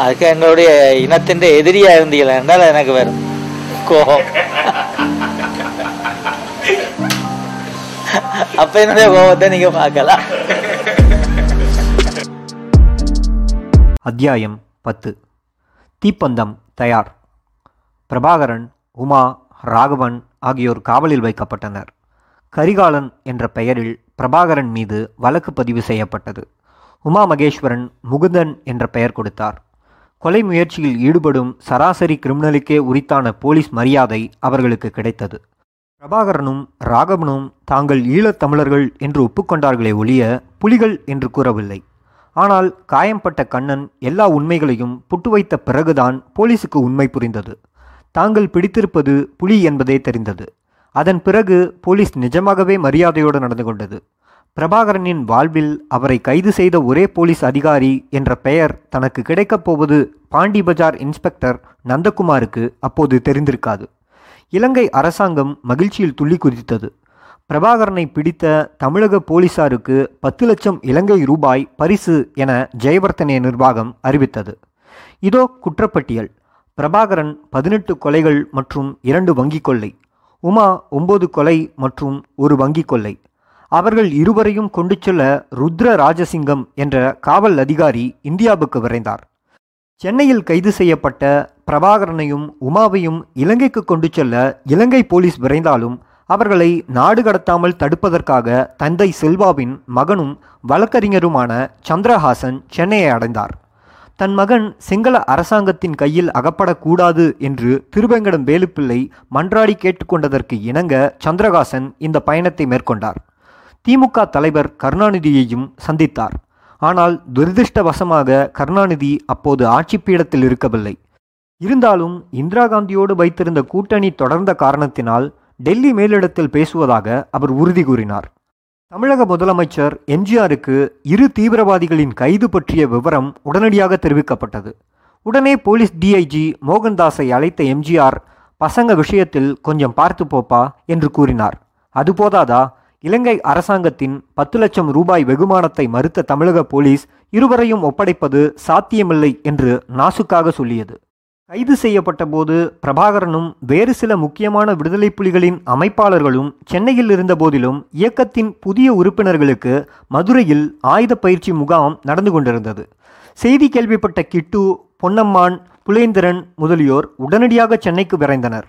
அதுக்கு எங்களுடைய இனத்தின் எதிரியா இருந்தீங்களா என்றால் எனக்கு வரும் கோபம். அப்ப என்னுடைய கோபத்தை நீங்க பார்க்கலாம். அத்தியாயம் பத்து. தீப்பந்தம் தயார். பிரபாகரன் உமா ராகவன் ஆகியோர் காவலில் வைக்கப்பட்டனர். கரிகாலன் என்ற பெயரில் பிரபாகரன் மீது வழக்கு பதிவு செய்யப்பட்டது. உமா மகேஸ்வரன் முகுந்தன் என்ற பெயர் கொடுத்தார். கொலை முயற்சியில் ஈடுபடும் சராசரி கிரிமினலுக்கே உரித்தான போலீஸ் மரியாதை அவர்களுக்கு கிடைத்தது. பிரபாகரனும் ராகவனும் தாங்கள் ஈழத் தமிழர்கள் என்று ஒப்புக்கொண்டார்களே ஒழிய புலிகள் என்று கூறவில்லை. ஆனால் காயம்பட்ட கண்ணன் எல்லா உண்மைகளையும் புட்டு வைத்த பிறகுதான் போலீசுக்கு உண்மை புரிந்தது. தாங்கள் பிடித்திருப்பது புலி என்பதே தெரிந்தது. அதன் பிறகு போலீஸ் நிஜமாகவே மரியாதையோடு நடந்து கொண்டது. பிரபாகரனின் வாழ்வில் அவரை கைது செய்த ஒரே போலீஸ் அதிகாரி என்ற பெயர் தனக்கு கிடைக்கப் போவது பாண்டி பஜார் இன்ஸ்பெக்டர் நந்தகுமாருக்கு அப்போது தெரிந்திருக்காது. இலங்கை அரசாங்கம் மகிழ்ச்சியில் துள்ளி குதித்தது. பிரபாகரனை பிடித்த தமிழக போலீசாருக்கு பத்து லட்சம் இலங்கை ரூபாய் பரிசு என ஜெயவர்த்தனே நிர்வாகம் அறிவித்தது. இதோ குற்றப்பட்டியல். பிரபாகரன் பதினெட்டு கொலைகள் மற்றும் இரண்டு வங்கிக் கொள்ளை. உமா ஒன்பது கொலை மற்றும் ஒரு வங்கிக் கொள்ளை. அவர்கள் இருவரையும் கொண்டு செல்ல ருத்ர ராஜசிங்கம் என்ற காவல் அதிகாரி இந்தியாவுக்கு விரைந்தார். சென்னையில் கைது செய்யப்பட்ட பிரபாகரனையும் உமாவையும் இலங்கைக்கு கொண்டு செல்ல இலங்கை போலீஸ் விரைந்தாலும் அவர்களை நாடு கடத்தாமல் தடுப்பதற்காக தந்தை செல்வாவின் மகனும் வழக்கறிஞருமான சந்திரஹாசன் சென்னையை அடைந்தார். தன் மகன் சிங்கள அரசாங்கத்தின் கையில் அகப்படக்கூடாது என்று திருவேங்கடம் வேலுப்பிள்ளை மன்றாடி கேட்டுக்கொண்டதற்கு இணங்க சந்திரகாசன் இந்த பயணத்தை மேற்கொண்டார். திமுக தலைவர் கருணாநிதியையும் சந்தித்தார். ஆனால் துரதிருஷ்டவசமாக கருணாநிதி அப்போது ஆட்சி பீடத்தில் இருக்கவில்லை. இருந்தாலும் இந்திரா காந்தியோடு வைத்திருந்த கூட்டணி தொடர்ந்த காரணத்தினால் டெல்லி மேலிடத்தில் பேசுவதாக அவர் உறுதி கூறினார். தமிழக முதலமைச்சர் எம்ஜிஆருக்கு இரு தீவிரவாதிகளின் கைது பற்றிய விவரம் உடனடியாக தெரிவிக்கப்பட்டது. உடனே போலீஸ் டிஐஜி மோகன்தாஸை அழைத்த எம்ஜிஆர் பசங்க விஷயத்தில் கொஞ்சம் பார்த்து போப்பா என்று கூறினார். அது போதாதா? இலங்கை அரசாங்கத்தின் பத்து லட்சம் ரூபாய் வெகுமானத்தை மறுத்த தமிழக போலீஸ் இருவரையும் ஒப்படைப்பது சாத்தியமில்லை என்று நாசுக்காக சொல்லியது. கைது செய்யப்பட்ட போது பிரபாகரனும் வேறு சில முக்கியமான விடுதலை புலிகளின் அமைப்பாளர்களும் சென்னையில் இருந்த போதிலும் இயக்கத்தின் புதிய உறுப்பினர்களுக்கு மதுரையில் ஆயுத பயிற்சி முகாம் நடந்து கொண்டிருந்தது. செய்தி கேள்விப்பட்ட கிட்டு பொன்னம்மான் புலேந்திரன் முதலியோர் உடனடியாக சென்னைக்கு விரைந்தனர்.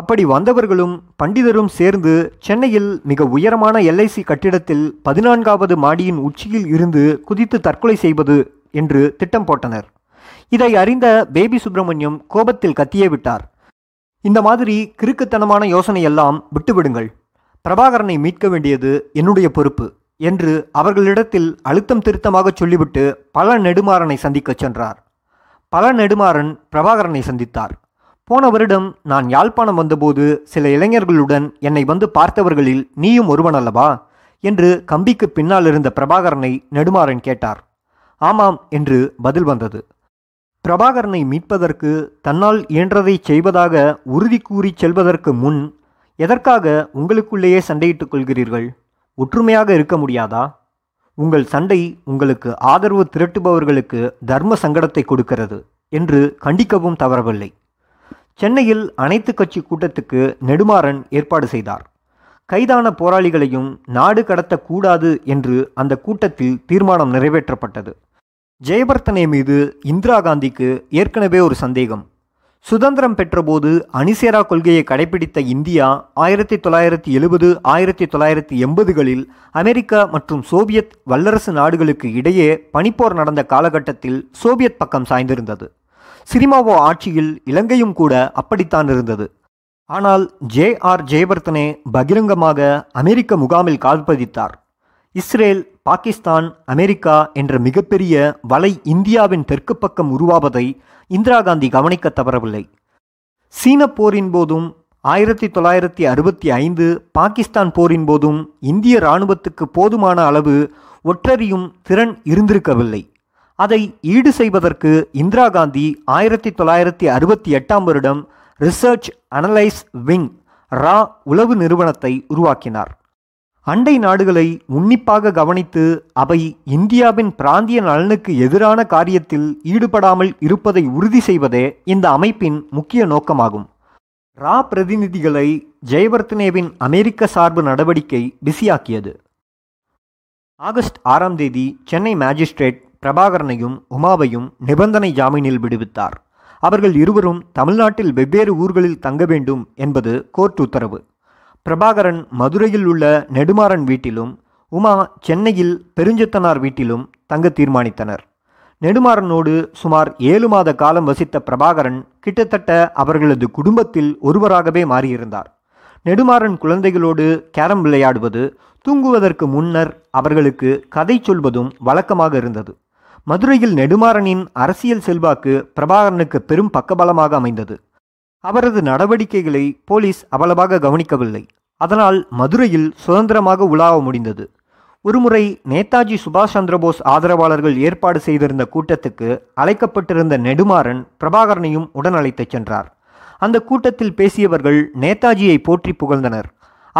அப்படி வந்தவர்களும் பண்டிதரும் சேர்ந்து சென்னையில் மிக உயரமான எல்ஐசி கட்டிடத்தில் பதினான்காவது மாடியின் உச்சியில் இருந்து குதித்து தற்கொலை செய்வது என்று திட்டம் போட்டனர். இதை அறிந்த பேபி சுப்பிரமணியம் கோபத்தில் கத்தியே விட்டார். இந்த மாதிரி கிறுக்குத்தனமான யோசனையெல்லாம் விட்டுவிடுங்கள். பிரபாகரனை மீட்க வேண்டியது என்னுடைய பொறுப்பு என்று அவர்களிடத்தில் அழுத்தம் திருத்தமாக சொல்லிவிட்டு பல நெடுமாறனை சந்திக்கச் சென்றார். பல நெடுமாறன் பிரபாகரனை சந்தித்தார். போன வருடம் நான் யாழ்ப்பாணம் வந்தபோது சில இளைஞர்களுடன் என்னை வந்து பார்த்தவர்களில் நீயும் ஒருவன் அல்லவா? என்று கம்பிக்கு பின்னால் இருந்த பிரபாகரனை நெடுமாறன் கேட்டார். ஆமாம் என்று பதில் வந்தது. பிரபாகரனை மீட்பதற்கு தன்னால் இயன்றதை செய்வதாக உறுதி கூறி செல்வதற்கு முன் எதற்காக உங்களுக்குள்ளேயே சண்டையிட்டுக் கொள்கிறீர்கள்? ஒற்றுமையாக இருக்க முடியாதா? உங்கள் சண்டை உங்களுக்கு ஆதரவு திரட்டுபவர்களுக்கு தர்ம சங்கடத்தை கொடுக்கிறது என்று கண்டிக்கவும் தவறவில்லை. சென்னையில் அனைத்து கட்சி கூட்டத்துக்கு நெடுமாறன் ஏற்பாடு செய்தார். கைதான போராளிகளையும் நாடு கடத்தக்கூடாது என்று அந்த கூட்டத்தில் தீர்மானம் நிறைவேற்றப்பட்டது. ஜெயபர்த்தனை மீது இந்திரா காந்திக்கு ஏற்கனவே ஒரு சந்தேகம். சுதந்திரம் பெற்றபோது அணிசேரா கொள்கையை கடைபிடித்த இந்தியா ஆயிரத்தி தொள்ளாயிரத்தி எழுபது ஆயிரத்தி தொள்ளாயிரத்தி எண்பதுகளில் அமெரிக்கா மற்றும் சோவியத் வல்லரசு நாடுகளுக்கு இடையே பனிப்போர் நடந்த காலகட்டத்தில் சோவியத் பக்கம் சாய்ந்திருந்தது. சிரிமாவோ ஆட்சியில் இலங்கையும் கூட அப்படித்தான் இருந்தது. ஆனால் ஜே ஆர் ஜெயவர்தனே பகிரங்கமாக அமெரிக்க முகாமில் கால் பதித்தார். இஸ்ரேல் பாகிஸ்தான் அமெரிக்கா என்ற மிகப்பெரிய வலை இந்தியாவின் தெற்கு பக்கம் உருவாவதை இந்திரா காந்தி கவனிக்க தவறவில்லை. சீன போரின் போதும் ஆயிரத்தி தொள்ளாயிரத்தி அறுபத்தி ஐந்து பாகிஸ்தான் போரின் போதும் இந்திய இராணுவத்துக்கு போதுமான அளவு ஒற்றறியும் திறன் இருந்திருக்கவில்லை. அதை ஈடு செய்வதற்கு இந்திரா காந்தி ஆயிரத்தி தொள்ளாயிரத்தி அறுபத்தி எட்டாம் வருடம் ரிசர்ச் அனலைஸ் விங் ரா உளவு நிறுவனத்தை உருவாக்கினார். அண்டை நாடுகளை உன்னிப்பாக கவனித்து அவை இந்தியாவின் பிராந்திய நலனுக்கு எதிரான காரியத்தில் ஈடுபடாமல் இருப்பதை உறுதி செய்வதே இந்த அமைப்பின் முக்கிய நோக்கமாகும். ரா பிரதிநிதிகளை ஜெயவர்த்தனேவின் அமெரிக்க சார்பு நடவடிக்கை பிஸியாக்கியது. ஆகஸ்ட் ஆறாம் தேதி சென்னை மேஜிஸ்ட்ரேட் பிரபாகரனையும் உமாவையும் நிபந்தனை ஜாமீனில் விடுவித்தார். அவர்கள் இருவரும் தமிழ்நாட்டில் வெவ்வேறு ஊர்களில் தங்க வேண்டும் என்பது கோர்ட் உத்தரவு. பிரபாகரன் மதுரையில் உள்ள நெடுமாறன் வீட்டிலும் உமா சென்னையில் பெருஞ்சத்தனார் வீட்டிலும் தங்க தீர்மானித்தனர். நெடுமாறனோடு சுமார் ஏழு மாத காலம் வசித்த பிரபாகரன் கிட்டத்தட்ட அவர்களது குடும்பத்தில் ஒருவராகவே மாறியிருந்தார். நெடுமாறன் குழந்தைகளோடு கேரம் விளையாடுவது தூங்குவதற்கு முன்னர் அவர்களுக்கு கதை சொல்வதும் வழக்கமாக இருந்தது. மதுரையில் நெடுமாறனின் அரசியல் செல்வாக்கு பிரபாகரனுக்கு பெரும் பக்கபலமாக அமைந்தது. அவரது நடவடிக்கைகளை போலீஸ் அவ்வளவாக கவனிக்கவில்லை. அதனால் மதுரையில் சுதந்திரமாக உலாவ முடிந்தது. ஒருமுறை நேதாஜி சுபாஷ் சந்திரபோஸ் ஆதரவாளர்கள் ஏற்பாடு செய்திருந்த கூட்டத்துக்கு அழைக்கப்பட்டிருந்த நெடுமாறன் பிரபாகரனையும் உடன் அழைத்துச் சென்றார். அந்த கூட்டத்தில் பேசியவர்கள் நேதாஜியை போற்றி புகழ்ந்தனர்.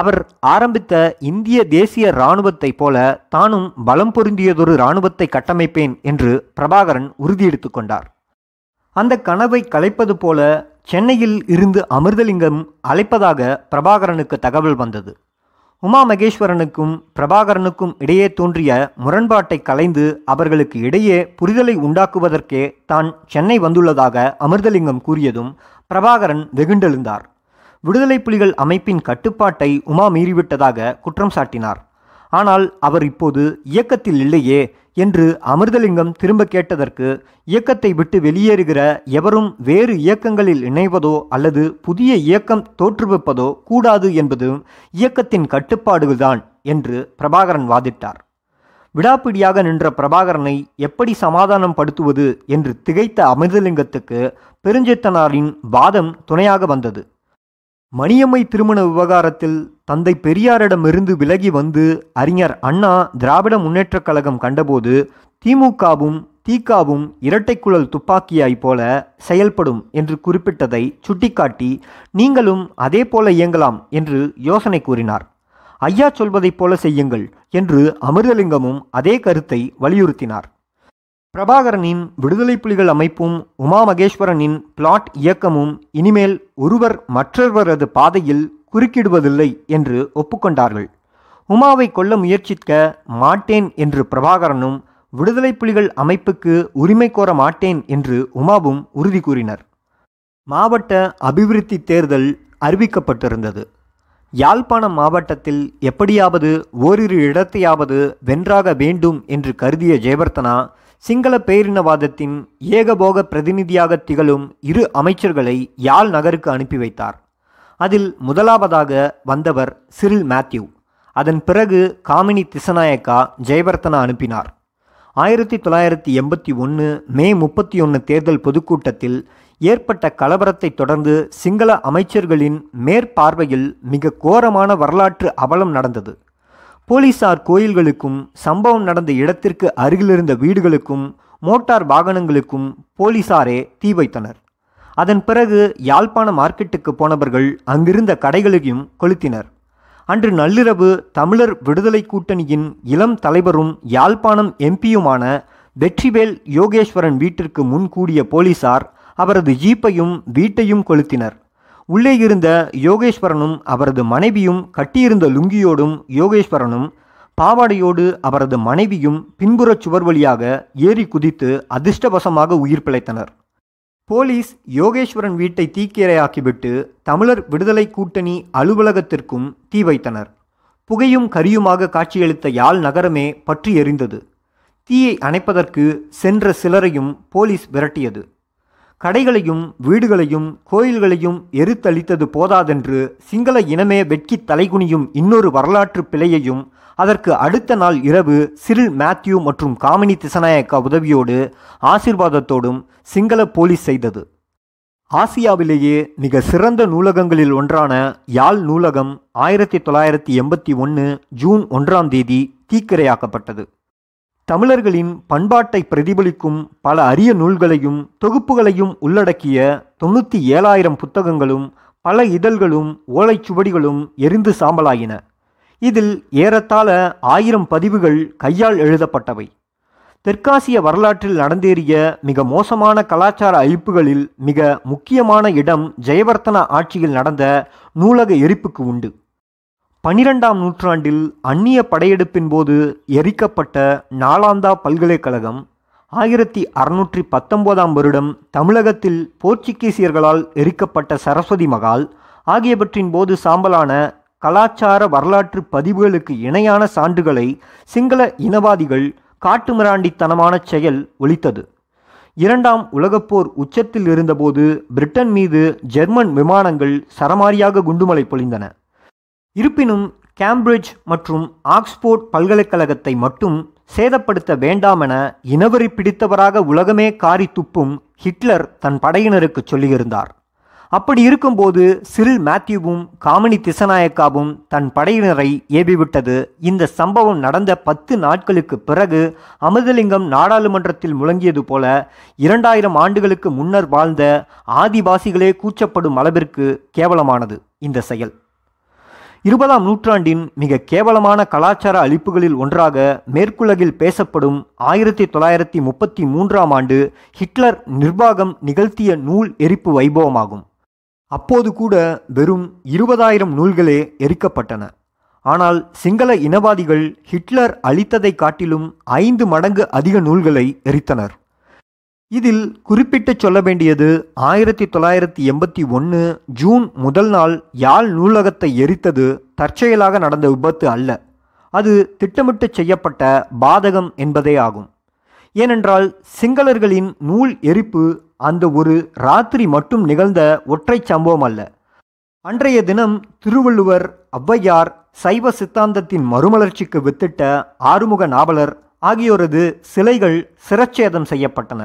அவர் ஆரம்பித்த இந்திய தேசிய இராணுவத்தைப் போல தானும் பலம் பொருந்தியதொரு இராணுவத்தை கட்டமைப்பேன் என்று பிரபாகரன் உறுதியெடுத்து கொண்டார். அந்த கனவை கலைப்பது போல சென்னையில் இருந்து அமிர்தலிங்கம் அழைப்பதாக பிரபாகரனுக்கு தகவல் வந்தது. உமா மகேஸ்வரனுக்கும் பிரபாகரனுக்கும் இடையே தோன்றிய முரண்பாட்டை கலைந்து அவர்களுக்கு இடையே புரிதலை உண்டாக்குவதற்கே தான் சென்னை வந்துள்ளதாக அமிர்தலிங்கம் கூறியதும் பிரபாகரன் வெகுண்டெழுந்தார். விடுதலை புலிகள் அமைப்பின் கட்டுப்பாட்டை உமா மீறிவிட்டதாக குற்றம் சாட்டினார். ஆனால் அவர் இப்போது இயக்கத்தில் இல்லையே என்று அமிர்தலிங்கம் திரும்ப கேட்டதற்கு இயக்கத்தை விட்டு வெளியேறுகிற எவரும் வேறு இயக்கங்களில் இணைவதோ அல்லது புதிய இயக்கம் தோற்றுவிப்பதோ கூடாது என்பதும் இயக்கத்தின் கட்டுப்பாடுகள்தான் என்று பிரபாகரன் வாதிட்டார். விடாப்பிடியாக நின்ற பிரபாகரனை எப்படி சமாதானம் படுத்துவது என்று திகைத்த அமிர்தலிங்கத்துக்கு பெருஞ்சேத்தனாரின் வாதம் துணையாக வந்தது. மணியம்மை திருமண விவகாரத்தில் தந்தை பெரியாரிடமிருந்து விலகி வந்து அறிஞர் அண்ணா திராவிட முன்னேற்றக் கழகம் கண்டபோது திமுகவும் தீகாவும் இரட்டைக்குழல் துப்பாக்கியாய் போல செயல்படும் என்று குறிப்பிட்டதை சுட்டிக்காட்டி நீங்களும் அதே போல இயங்கலாம் என்று யோசனை கூறினார். ஐயா சொல்வதைப் போல செய்யுங்கள் என்று அமிர்தலிங்கமும் அதே கருத்தை வலியுறுத்தினார். பிரபாகரனின் விடுதலை புலிகள் அமைப்பும் உமா மகேஸ்வரனின் பிளாட் இயக்கமும் இனிமேல் ஒருவர் மற்றொருவரது பாதையில் குறுக்கிடுவதில்லை என்று ஒப்புக்கொண்டார்கள். உமாவை கொல்ல முயற்சிக்க மாட்டேன் என்று பிரபாகரனும் விடுதலை புலிகள் அமைப்புக்கு உரிமை கோர மாட்டேன் என்று உமாவும் உறுதி கூறினர். மாவட்ட அபிவிருத்தி தேர்தல் அறிவிக்கப்பட்டிருந்தது. யாழ்ப்பாணம் மாவட்டத்தில் எப்படியாவது ஓரிரு இடத்தையாவது வென்றாக வேண்டும் என்று கருதிய ஜெயவர்த்தனா சிங்கள பேரினவாதத்தின் ஏகபோக பிரதிநிதியாக திகழும் இரு அமைச்சர்களை யாழ் நகருக்கு அனுப்பி வைத்தார். அதில் முதலாவதாக வந்தவர் சிறில் மேத்யூ. அதன் பிறகு காமினி திசநாயக்கா ஜெயவர்த்தனா அனுப்பினார். ஆயிரத்தி தொள்ளாயிரத்தி எண்பத்தி ஒன்று மே முப்பத்தி ஒன்று தேர்தல் பொதுக்கூட்டத்தில் ஏற்பட்ட கலவரத்தை தொடர்ந்து சிங்கள அமைச்சர்களின் மேற்பார்வையில் மிக கோரமான வரலாற்று அவலம் நடந்தது. போலீசார் கோயில்களுக்கும் சம்பவம் நடந்த இடத்திற்கு அருகிலிருந்த வீடுகளுக்கும் மோட்டார் வாகனங்களுக்கும் போலீசாரே தீ வைத்தனர். அதன் பிறகு யாழ்ப்பாண மார்க்கெட்டுக்கு போனவர்கள் அங்கிருந்த கடைகளையும் கொளுத்தினர். அன்று நள்ளிரவு தமிழர் விடுதலை கூட்டணியின் இளம் தலைவரும் யாழ்ப்பாணம் எம்பியுமான வெற்றிவேல் யோகேஸ்வரன் வீட்டிற்கு முன் கூடிய போலீசார் அவரது ஜீப்பையும் வீட்டையும் கொளுத்தினர். உள்ளே இருந்த யோகேஸ்வரனும் அவரது மனைவியும் கட்டியிருந்த லுங்கியோடும் யோகேஸ்வரனும் பாவாடையோடு அவரது மனைவியும் பின்புறச் சுவர் வழியாக ஏறி குதித்து அதிர்ஷ்டவசமாக உயிர் பிழைத்தனர். போலீஸ் யோகேஸ்வரன் வீட்டை தீக்கிரையாக்கிவிட்டு தமிழர் விடுதலை கூட்டணி அலுவலகத்திற்கும் தீ வைத்தனர். புகையும் கரியுமாக காட்சியளித்த யாழ் நகரமே பற்றி எரிந்தது. தீயை அணைப்பதற்கு சென்ற சிலரையும் போலீஸ் விரட்டியது. கடைகளையும் வீடுகளையும் கோயில்களையும் எரித்தளித்தது போதாதென்று சிங்கள இனமே வெட்கி தலைகுனியும் இன்னொரு வரலாற்று பிழையையும் அதற்கு அடுத்த நாள் இரவு சிறில் மேத்யூ மற்றும் காமினி திசநாயக்கா உதவியோடு ஆசிர்வாதத்தோடும் சிங்கள போலீஸ் செய்தது. ஆசியாவிலேயே மிக சிறந்த நூலகங்களில் ஒன்றான யாழ் நூலகம் ஆயிரத்தி தொள்ளாயிரத்தி எண்பத்தி ஒன்று ஜூன் ஒன்றாம் தேதி தீக்கிரையாக்கப்பட்டது. தமிழர்களின் பண்பாட்டை பிரதிபலிக்கும் பல அரிய நூல்களையும் தொகுப்புகளையும் உள்ளடக்கிய தொண்ணூற்றி ஏழாயிரம் புத்தகங்களும் பல இதழ்களும் ஓலைச்சுவடிகளும் எரிந்து சாம்பலாயின. இதில் ஏறத்தாழ ஆயிரம் பதிவுகள் கையால் எழுதப்பட்டவை. தெற்காசிய வரலாற்றில் நடந்தேறிய மிக மோசமான கலாச்சார அழிப்புகளில் மிக முக்கியமான இடம் ஜெயவர்த்தன ஆட்சியில் நடந்த நூலக எரிப்புக்கு உண்டு. பனிரெண்டாம் நூற்றாண்டில் அந்நிய படையெடுப்பின் போது எரிக்கப்பட்ட நாலாந்தா பல்கலைக்கழகம் ஆயிரத்தி அறுநூற்றி பத்தொன்பதாம் வருடம் தமிழகத்தில் போர்ச்சுகீசியர்களால் எரிக்கப்பட்ட சரஸ்வதி மகால் ஆகியவற்றின் போது சாம்பலான கலாச்சார வரலாற்று பதிவுகளுக்கு இணையான சான்றுகளை சிங்கள இனவாதிகள் காட்டுமிராண்டித்தனமான செயல் ஒழித்தது. இரண்டாம் உலகப்போர் உச்சத்தில் இருந்தபோது பிரிட்டன் மீது ஜெர்மன் விமானங்கள் சரமாரியாக குண்டுமலை பொழிந்தன. இருப்பினும் கேம்பிரிட்ஜ் மற்றும் ஆக்ஸ்போர்ட் பல்கலைக்கழகத்தை மட்டும் சேதப்படுத்த வேண்டாமென இனவரி பிடித்தவராக உலகமே காரி துப்பும் ஹிட்லர் தன் படையினருக்கு சொல்லியிருந்தார். அப்படி இருக்கும்போது சிறில் மேத்யூவும் காமினி திசநாயக்காவும் தன் படையினரை ஏவிவிட்டது. இந்த சம்பவம் நடந்த பத்து நாட்களுக்கு பிறகு அமிர்தலிங்கம் நாடாளுமன்றத்தில் முழங்கியது போல இரண்டாயிரம் ஆண்டுகளுக்கு முன்னர் வாழ்ந்த ஆதிவாசிகளே கூச்சப்படும் அளவிற்கு கேவலமானது இந்த செயல். இருபதாம் நூற்றாண்டின் மிக கேவலமான கலாச்சார அழிப்புகளில் ஒன்றாக மேற்குலகில் பேசப்படும் ஆயிரத்தி தொள்ளாயிரத்தி முப்பத்தி மூன்றாம் ஆண்டு ஹிட்லர் நிர்வாகம் நிகழ்த்திய நூல் எரிப்பு வைபவமாகும். அப்போது கூட வெறும் இருபதாயிரம் நூல்களே எரிக்கப்பட்டன. ஆனால் சிங்கள இனவாதிகள் ஹிட்லர் அளித்ததை காட்டிலும் ஐந்து மடங்கு அதிக நூல்களை எரித்தனர். இதில் குறிப்பிட்டு சொல்ல வேண்டியது ஆயிரத்தி தொள்ளாயிரத்தி எண்பத்தி ஒன்று ஜூன் முதல் நாள் யாழ் நூலகத்தை எரித்தது தற்செயலாக நடந்த விபத்து அல்ல. அது திட்டமிட்டு செய்யப்பட்ட பாதகம் என்பதே ஆகும். ஏனென்றால் சிங்களர்களின் நூல் எரிப்பு அந்த ஒரு ராத்திரி மட்டும் நிகழ்ந்த ஒற்றை சம்பவம் அல்ல. அன்றைய தினம் திருவள்ளுவர் ஔவையார் சைவ சித்தாந்தத்தின் மறுமலர்ச்சிக்கு வித்திட்ட ஆறுமுக நாவலர் ஆகியோரது சிலைகள் சிரச்சேதம் செய்யப்பட்டன.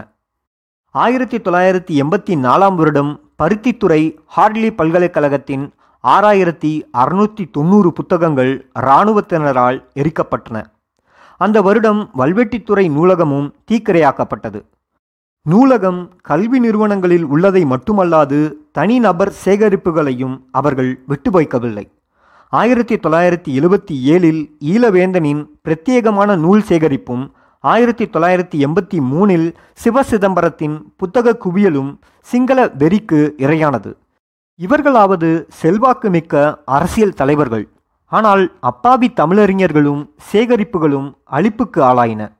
ஆயிரத்தி தொள்ளாயிரத்தி எண்பத்தி நாலாம் வருடம் பருத்தித்துறை ஹார்ட்லி பல்கலைக்கழகத்தின் ஆறாயிரத்தி அறுநூற்றி தொண்ணூறு புத்தகங்கள் இராணுவத்தினரால் எரிக்கப்பட்டன. அந்த வருடம் வல்வெட்டித்துறை நூலகமும் தீக்கிரையாக்கப்பட்டது. நூலகம் கல்வி நிறுவனங்களில் உள்ளதை மட்டுமல்லாது தனிநபர் சேகரிப்புகளையும் அவர்கள் விட்டு வைக்கவில்லை. ஆயிரத்தி தொள்ளாயிரத்தி எழுபத்தி ஏழில் ஈழவேந்தனின் பிரத்யேகமான நூல் சேகரிப்பும் ஆயிரத்தி தொள்ளாயிரத்தி எண்பத்தி மூணில் சிவசிதம்பரத்தின் புத்தக குவியலும் சிங்கள வெறிக்கு இரையானது. இவர்களாவது செல்வாக்கு மிக்க அரசியல் தலைவர்கள். ஆனால் அப்பாவி தமிழறிஞர்களும் சேகரிப்புகளும் அழிப்புக்கு ஆளாயின.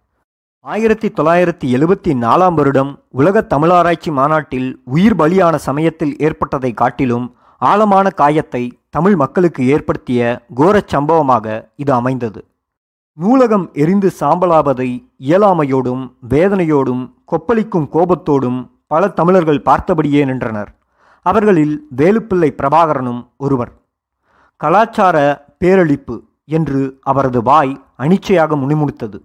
ஆயிரத்தி தொள்ளாயிரத்தி எழுபத்தி நாலாம் வருடம் உலக தமிழாராய்ச்சி மாநாட்டில் உயிர் பலியான சமயத்தில் ஏற்பட்டதை காட்டிலும் ஆழமான காயத்தை தமிழ் மக்களுக்கு ஏற்படுத்திய கோரச் சம்பவமாக இது அமைந்தது. நூலகம் எரிந்து சாம்பலாவதை இயலாமையோடும் வேதனையோடும் கொப்பளிக்கும் கோபத்தோடும் பல தமிழர்கள் பார்த்தபடியே நின்றனர். அவர்களில் வேலுப்பிள்ளை பிரபாகரனும் ஒருவர். கலாச்சார பேரழிப்பு என்று அவரது வாய் அனிச்சையாக முனிமுடித்தது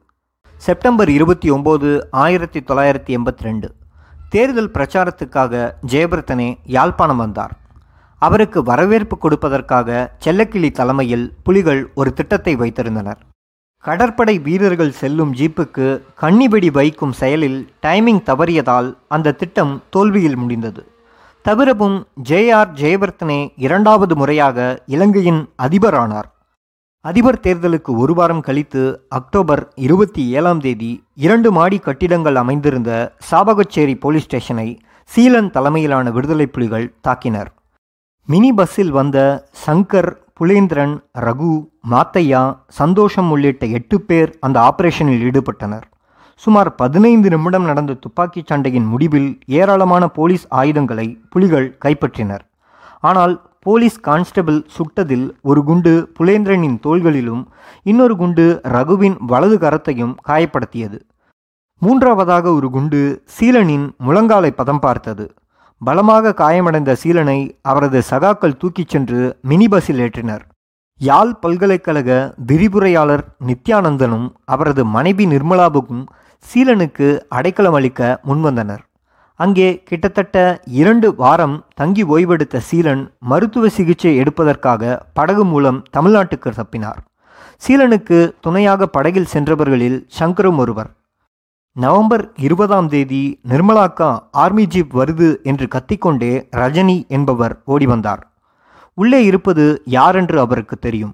செப்டம்பர் இருபத்தி ஒம்பது ஆயிரத்தி தொள்ளாயிரத்தி எண்பத்தி ரெண்டு தேர்தல் பிரச்சாரத்துக்காக ஜெயபிரதனே யாழ்ப்பாணம் வந்தார். அவருக்கு வரவேற்பு கொடுப்பதற்காக செல்லக்கிளி தலைமையில் புலிகள் ஒரு திட்டத்தை வைத்திருந்தனர். கடற்படை வீரர்கள் செல்லும் ஜீப்புக்கு கன்னிவெடி வைக்கும் செயலில் டைமிங் தவறியதால் அந்த திட்டம் தோல்வியில் முடிந்தது. தவிரவும் ஜே ஆர் ஜெயவர்த்தனே இரண்டாவது முறையாக இலங்கையின் அதிபரானார். அதிபர் தேர்தலுக்கு ஒரு வாரம் கழித்து அக்டோபர் இருபத்தி ஏழாம் தேதி இரண்டு மாடி கட்டிடங்கள் அமைந்திருந்த சாபகச்சேரி போலீஸ் ஸ்டேஷனை சீலன் தலைமையிலான விடுதலை புலிகள் தாக்கினர். மினி பஸ்ஸில் வந்த சங்கர் புலேந்திரன் ரகு மாத்தையா சந்தோஷம் உள்ளிட்ட எட்டு பேர் அந்த ஆபரேஷனில் ஈடுபட்டனர். சுமார் பதினைந்து நிமிடம் நடந்த துப்பாக்கிச் சண்டையின் முடிவில் ஏராளமான போலீஸ் ஆயுதங்களை புலிகள் கைப்பற்றினர். ஆனால் போலீஸ் கான்ஸ்டபிள் சுட்டதில் ஒரு குண்டு புலேந்திரனின் தோள்களிலும் இன்னொரு குண்டு ரகுவின் வலது கரத்தையும் காயப்படுத்தியது. மூன்றாவதாக ஒரு குண்டு சீலனின் முழங்காலை பதம் பார்த்தது. பலமாக காயமடைந்த சீலனை அவரது சகாக்கள் தூக்கிச் சென்று மினி பஸ்ஸில் ஏற்றினர். யாழ் பல்கலைக்கழக விரிவுரையாளர் நித்யானந்தனும் அவரது மனைவி நிர்மலாவுக்கும் சீலனுக்கு அடைக்கலம் அளிக்க முன்வந்தனர். அங்கே கிட்டத்தட்ட இரண்டு வாரம் தங்கி ஓய்வெடுத்த சீலன் மருத்துவ சிகிச்சை எடுப்பதற்காக படகு மூலம் தமிழ்நாட்டுக்கு தப்பினார். சீலனுக்கு துணையாக படகில் சென்றவர்களில் சங்கரும் ஒருவர். நவம்பர் இருபதாம் தேதி நிர்மலாக்கா ஆர்மி ஜீப் வருது என்று கத்திக்கொண்டே ரஜினி என்பவர் ஓடி வந்தார். உள்ளே இருப்பது யாரென்று அவருக்கு தெரியும்.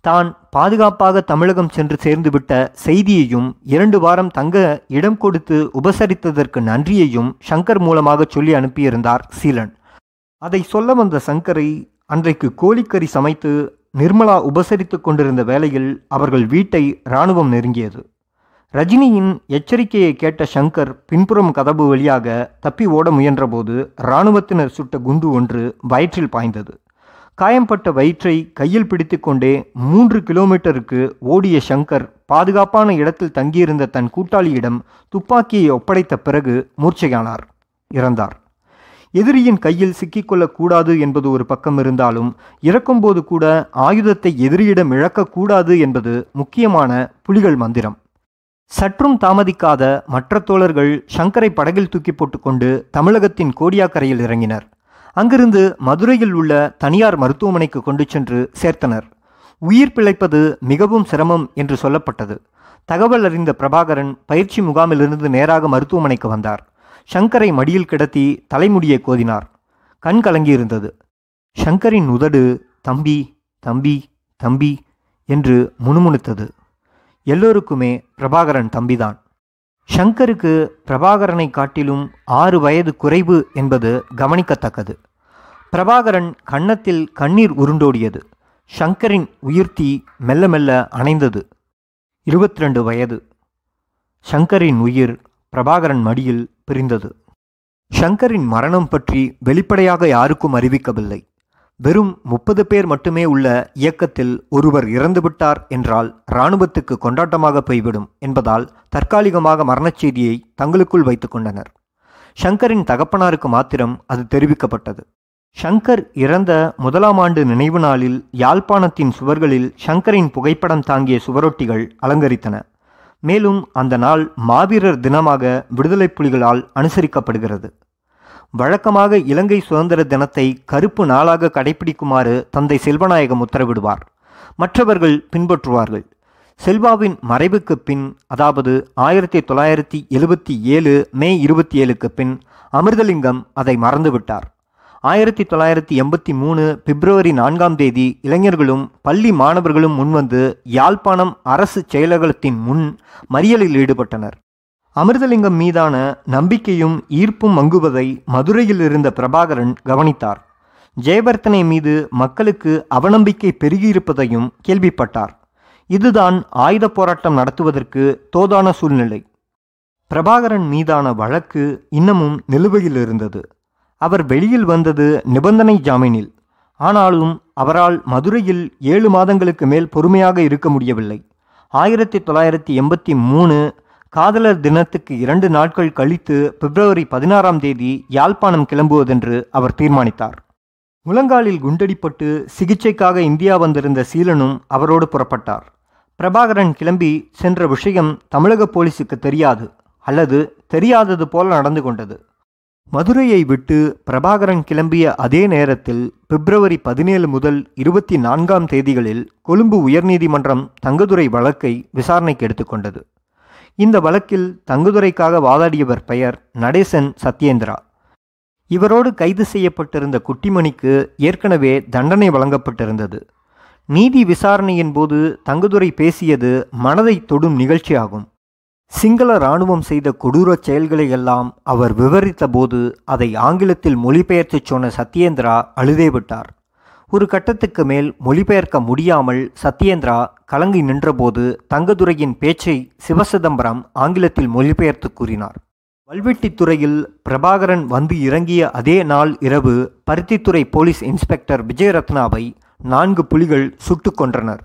தான் பாதுகாப்பாக தமிழகம் சென்று சேர்ந்துவிட்ட செய்தியையும் இரண்டு வாரம் தங்க இடம் கொடுத்து உபசரித்ததற்கு நன்றியையும் சங்கர் மூலமாக சொல்லி அனுப்பியிருந்தார் சீலன். அதை சொல்ல வந்த சங்கரை அன்றைக்கு கோழிக்கறி சமைத்து நிர்மலா உபசரித்து கொண்டிருந்த வேளையில் அவர்கள் வீட்டை இராணுவம் நெருங்கியது. ரஜினியின் எச்சரிக்கையை கேட்ட சங்கர் பின்புறம் கதவு வழியாக தப்பி ஓட முயன்றபோது இராணுவத்தினர் சுட்ட குண்டு ஒன்று வயிற்றில் பாய்ந்தது. காயம்பட்ட வயிற்றை கையில் பிடித்துக்கொண்டே மூன்று கிலோமீட்டருக்கு ஓடிய சங்கர் பாதுகாப்பான இடத்தில் தங்கியிருந்த தன் கூட்டாளியிடம் துப்பாக்கியை ஒப்படைத்த பிறகு மூர்ச்சையானார் இறந்தார். எதிரியின் கையில் சிக்கிக்கொள்ளக்கூடாது என்பது ஒரு பக்கம் இருந்தாலும் இறக்கும்போது கூட ஆயுதத்தை எதிரியிடம் இழக்கக்கூடாது என்பது முக்கியமான புலிகள் மந்திரம். சற்றும் தாமதிக்காத மற்ற தோழர்கள் சங்கரை படகில் தூக்கி போட்டுக்கொண்டு தமிழகத்தின் கோடியாக்கரையில் இறங்கினர். அங்கிருந்து மதுரையில் உள்ள தனியார் மருத்துவமனைக்கு கொண்டு சென்று சேர்த்தனர். உயிர் பிழைப்பது மிகவும் சிரமம் என்று சொல்லப்பட்டது. தகவல் அறிந்த பிரபாகரன் பயிற்சி முகாமிலிருந்து நேராக மருத்துவமனைக்கு வந்தார். சங்கரை மடியில் கிடத்தி தலைமுடியை கோதினார். கண் கலங்கியிருந்தது. சங்கரின் உதடு தம்பி தம்பி தம்பி என்று முணுமுணுத்தது. எல்லோருக்குமே பிரபாகரன் தம்பிதான். ஷங்கருக்கு பிரபாகரனை காட்டிலும் ஆறு வயது குறைவு என்பது கவனிக்கத்தக்கது. பிரபாகரன் கன்னத்தில் கண்ணீர் உருண்டோடியது. ஷங்கரின் உயிர்த்தி மெல்ல மெல்ல அணைந்தது. இருபத்தி ரெண்டு வயது. ஷங்கரின் உயிர் பிரபாகரன் மடியில் பிரிந்தது. ஷங்கரின் மரணம் பற்றி வெளிப்படையாக யாருக்கும் அறிவிக்கவில்லை. வெறும் முப்பது பேர் மட்டுமே உள்ள இயக்கத்தில் ஒருவர் இறந்துவிட்டார் என்றால் இராணுவத்துக்கு கொண்டாட்டமாக போய்விடும் என்பதால் தற்காலிகமாக மரணச் செய்தியை தங்களுக்குள் வைத்துக் கொண்டனர். ஷங்கரின் தகப்பனாருக்கு மாத்திரம் அது தெரிவிக்கப்பட்டது. ஷங்கர் இறந்த முதலாம் ஆண்டு நினைவு நாளில் யாழ்ப்பாணத்தின் சுவர்களில் ஷங்கரின் புகைப்படம் தாங்கிய சுவரொட்டிகள் அலங்கரித்தன. மேலும் அந்த நாள் மாவீரர் தினமாக விடுதலை புலிகளால் அனுசரிக்கப்படுகிறது. வழக்கமாக இலங்கை சுதந்திர தினத்தை கருப்பு நாளாக கடைபிடிக்குமாறு தந்தை செல்வநாயகம் உத்தரவிடுவார். மற்றவர்கள் பின்பற்றுவார்கள். செல்வாவின் மறைவுக்கு பின் அதாவது ஆயிரத்தி தொள்ளாயிரத்தி எழுபத்தி ஏழு மே இருபத்தி ஏழுக்கு பின் அமிர்தலிங்கம் அதை மறந்துவிட்டார். ஆயிரத்தி தொள்ளாயிரத்தி எண்பத்தி மூணு பிப்ரவரி நான்காம் தேதி இளைஞர்களும் பள்ளி மாணவர்களும் முன்வந்து யாழ்ப்பாணம் அரசு செயலகத்தின் முன் மறியலில் ஈடுபட்டனர். அமிர்தலிங்கம் மீதான நம்பிக்கையும் ஈர்ப்பும் மங்குவதை மதுரையில் இருந்த பிரபாகரன் கவனித்தார். ஜெயவர்த்தனை மீது மக்களுக்கு அவநம்பிக்கை பெருகியிருப்பதையும் கேள்விப்பட்டார். இதுதான் ஆயுத போராட்டம் நடத்துவதற்கு தோதான சூழ்நிலை. பிரபாகரன் மீதான வழக்கு இன்னமும் நிலுவையில் இருந்தது. அவர் வெளியில் வந்தது நிபந்தனை ஜாமீனில். ஆனாலும் அவரால் மதுரையில் ஏழு மாதங்களுக்கு மேல் பொறுமையாக இருக்க முடியவில்லை. ஆயிரத்தி தொள்ளாயிரத்தி எண்பத்தி மூணு காதலர் தினத்துக்கு இரண்டு நாட்கள் கழித்து பிப்ரவரி பதினாறாம் தேதி யாழ்ப்பாணம் கிளம்புவதென்று அவர் தீர்மானித்தார். முழங்காலில் குண்டடிப்பட்டு சிகிச்சைக்காக இந்தியா வந்திருந்த சீலனும் அவரோடு புறப்பட்டார். பிரபாகரன் கிளம்பி சென்ற விஷயம் தமிழக போலீசுக்கு தெரியாது அல்லது தெரியாதது போல நடந்து கொண்டது. மதுரையை விட்டு பிரபாகரன் கிளம்பிய அதே நேரத்தில் பிப்ரவரி பதினேழு முதல் இருபத்தி நான்காம் தேதிகளில் கொழும்பு உயர்நீதிமன்றம் தங்கதுரை வழக்கை விசாரணைக்கு எடுத்துக்கொண்டது. இந்த வழக்கில் தங்குதுரைக்காக வாதாடியவர் பெயர் நடேசன் சத்யேந்திரா. இவரோடு கைது செய்யப்பட்டிருந்த குட்டிமணிக்கு ஏற்கனவே தண்டனை வழங்கப்பட்டிருந்தது. நீதி விசாரணையின் போது தங்குதுரை பேசியது மனதை தொடும் நிகழ்ச்சியாகும். சிங்கள இராணுவம் செய்த கொடூரச் செயல்களை எல்லாம் அவர் விவரித்தபோது அதை ஆங்கிலத்தில் மொழிபெயர்த்து சொன்ன சத்யேந்திரா அழுதே விட்டார். ஒரு கட்டத்துக்கு மேல் மொழிபெயர்க்க முடியாமல் சத்யேந்திரா கலங்கி நின்றபோது தங்கதுரையின் பேச்சை சிவசிதம்பரம் ஆங்கிலத்தில் மொழிபெயர்த்து கூறினார். வல்வெட்டித்துறையில் பிரபாகரன் வந்து இறங்கிய அதே நாள் இரவு பருத்தித்துறை போலீஸ் இன்ஸ்பெக்டர் விஜயரத்னாவை நான்கு புலிகள் சுட்டு கொன்றனர்.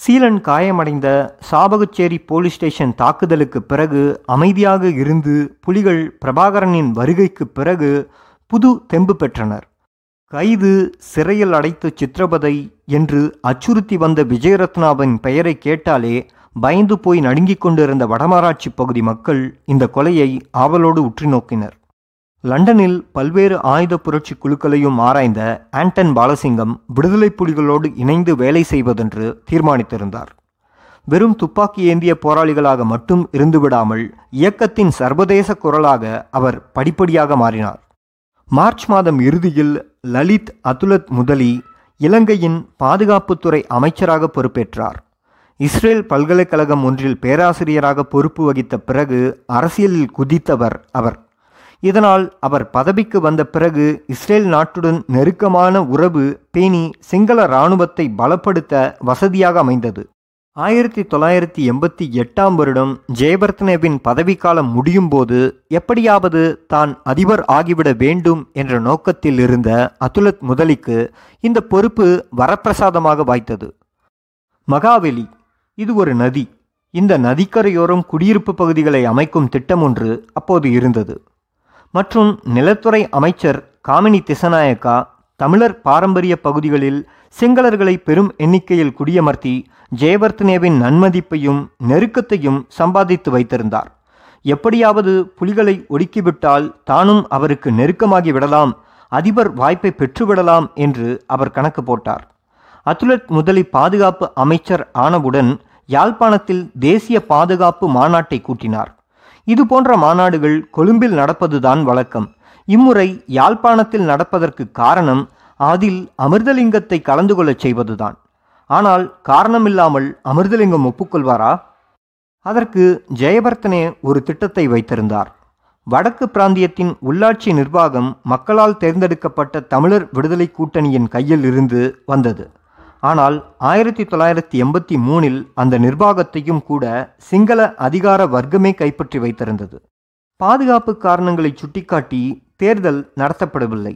சீலன் காயமடைந்த சாபகுச்சேரி போலீஸ் ஸ்டேஷன் தாக்குதலுக்கு பிறகு அமைதியாக இருந்து புலிகள் பிரபாகரனின் வருகைக்கு பிறகு புது தெம்பு பெற்றனர். கைது சிறையில் அடைத்து சித்திரபதை என்று அச்சுறுத்தி வந்த விஜயரத்னாவின் பெயரை கேட்டாலே பயந்து போய் நடுங்கிக் கொண்டிருந்த வடமராட்சி பகுதி மக்கள் இந்த கொலையை ஆவலோடு உற்று நோக்கினர். லண்டனில் பல்வேறு ஆயுத புரட்சி குழுக்களையும் ஆராய்ந்த ஆண்டன் பாலசிங்கம் விடுதலை புலிகளோடு இணைந்து வேலை செய்வதென்று தீர்மானித்திருந்தார். வெறும் துப்பாக்கி ஏந்திய போராளிகளாக மட்டும் இருந்துவிடாமல் இயக்கத்தின் சர்வதேச குரலாக அவர் படிப்படியாக மாறினார். மார்ச் மாதம் இறுதியில் லலித் அதுலத் முதலி இலங்கையின் பாதுகாப்புத்துறை அமைச்சராக பொறுப்பேற்றார். இஸ்ரேல் பல்கலைக்கழகம் ஒன்றில் பேராசிரியராக பொறுப்பு வகித்த பிறகு அரசியலில் குதித்தவர் அவர். இதனால் அவர் பதவிக்கு வந்த பிறகு இஸ்ரேல் நாட்டுடன் நெருக்கமான உறவு பேணி சிங்கள இராணுவத்தை பலப்படுத்த வசதியாக அமைந்தது. ஆயிரத்தி தொள்ளாயிரத்தி எண்பத்தி எட்டாம் வருடம் ஜெயபர்த்தனேவின் பதவிக்காலம் முடியும் போது எப்படியாவது தான் அதிபர் ஆகிவிட வேண்டும் என்ற நோக்கத்தில் இருந்த அதுலத் முதலிக்கு இந்த பொறுப்பு வரப்பிரசாதமாக வாய்த்தது. மகாவெளி இது ஒரு நதி. இந்த நதிக்கரையோரம் குடியிருப்பு பகுதிகளை அமைக்கும் திட்டம் ஒன்று அப்போது இருந்தது. மற்றும் நிலத்துறை அமைச்சர் காமினி திசநாயக்கா தமிழர் பாரம்பரிய பகுதிகளில் சிங்களர்களை பெரும் எண்ணிக்கையில் குடியமர்த்தி ஜெயவர்த்தனேவின் நன்மதிப்பையும் நெருக்கத்தையும் சம்பாதித்து வைத்திருந்தார். எப்படியாவது புலிகளை ஒடுக்கிவிட்டால் தானும் அவருக்கு நெருக்கமாகி விடலாம் அதிபர் வாய்ப்பை பெற்றுவிடலாம் என்று அவர் கணக்கு போட்டார். அத்துலட் முதலி பாதுகாப்பு அமைச்சர் ஆனவுடன் யாழ்ப்பாணத்தில் தேசிய பாதுகாப்பு மாநாட்டை கூட்டினார். இது போன்ற மாநாடுகள் கொழும்பில் நடப்பதுதான் வழக்கம். இம்முறை யாழ்ப்பாணத்தில் நடப்பதற்கு காரணம் அதில் அமிர்தலிங்கத்தை கலந்து கொள்ளச் செய்வதுதான். ஆனால் காரணமில்லாமல் அமிர்தலிங்கம் ஒப்புக்கொள்வாரா? அதற்கு ஜெயபர்த்தனே ஒரு திட்டத்தை வைத்திருந்தார். வடக்கு பிராந்தியத்தின் உள்ளாட்சி நிர்வாகம் மக்களால் தேர்ந்தெடுக்கப்பட்ட தமிழர் விடுதலை கூட்டணியின் கையில் இருந்து வந்தது. ஆனால் ஆயிரத்தி தொள்ளாயிரத்தி எண்பத்தி மூணில் அந்த நிர்வாகத்தையும் கூட சிங்கள அதிகார வர்க்கமே கைப்பற்றி வைத்திருந்தது. பாதுகாப்பு காரணங்களை சுட்டிக்காட்டி தேர்தல் நடத்தப்படவில்லை.